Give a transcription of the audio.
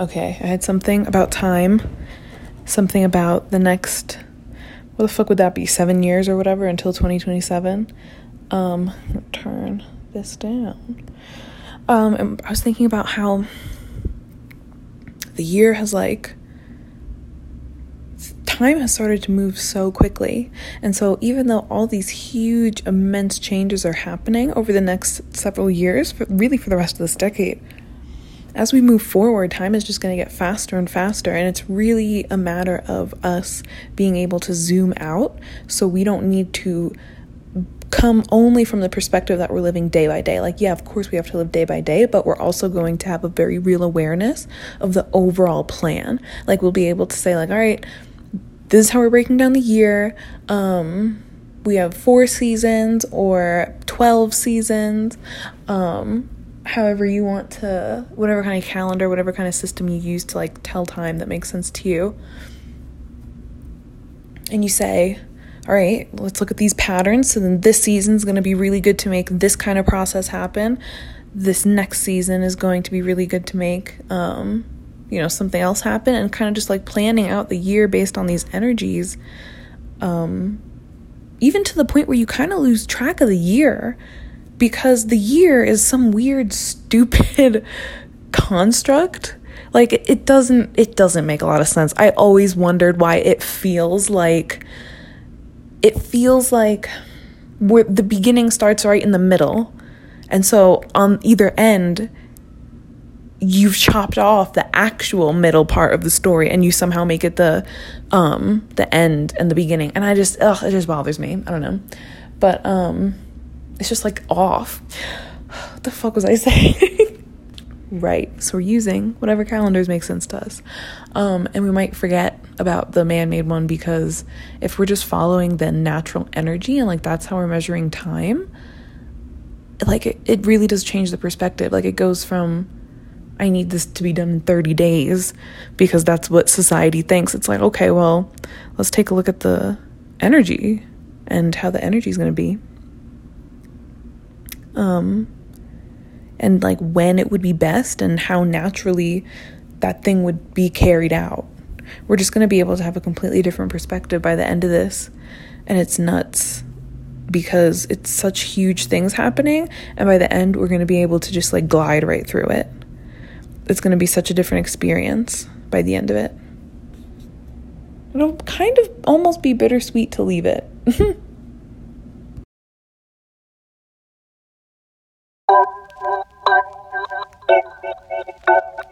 Okay, I had something about time, something about the next, what the fuck would that be, seven years or whatever until 2027. Um, turn this down. Um, I was thinking about how the year has like time has started to move so quickly. And so, even though all these huge, immense changes are happening over the next several years, really for the rest of this decade, as we move forward, time is just going to get faster and faster. And it's really a matter of us being able to zoom out so we don't need to come only from the perspective that we're living day by day. Like, yeah, of course we have to live day by day, but we're also going to have a very real awareness of the overall plan. Like, we'll be able to say, like, all right, this is how we're breaking down the year. Um, we have four seasons or 12 seasons. Um, however you want to whatever kind of calendar whatever kind of system you use to like tell time that makes sense to you. And you say all right let's look at these patterns. So then this season is going to be really good to make this kind of process happen. This next season is going to be really good to make um, you know something else happen. And kind of just like planning out the year based on these energies um, even to the point where you kind of lose track of the year because the year is some weird stupid construct. Like it doesn't it doesn't make a lot of sense. I always wondered why it feels like it feels like where the beginning starts right in the middle. And so on either end you've chopped off the actual middle part of the story and you somehow make it the um the end and the beginning. And i just ugh it just bothers me. I don't know. But um it's just like off. What the fuck was I saying? right. So we're using whatever calendars make sense to us. Um, and we might forget about the man made one because if we're just following the natural energy and like that's how we're measuring time, like it, it really does change the perspective. Like it goes from I need this to be done in 30 days because that's what society thinks. It's like, okay, well, let's take a look at the energy and how the energy is going to be um, and like when it would be best and how naturally that thing would be carried out. We're just going to be able to have a completely different perspective by the end of this. And it's nuts because it's such huge things happening. And by the end, we're going to be able to just like glide right through it. It's going to be such a different experience by the end of it. It'll kind of almost be bittersweet to leave it. Thank you.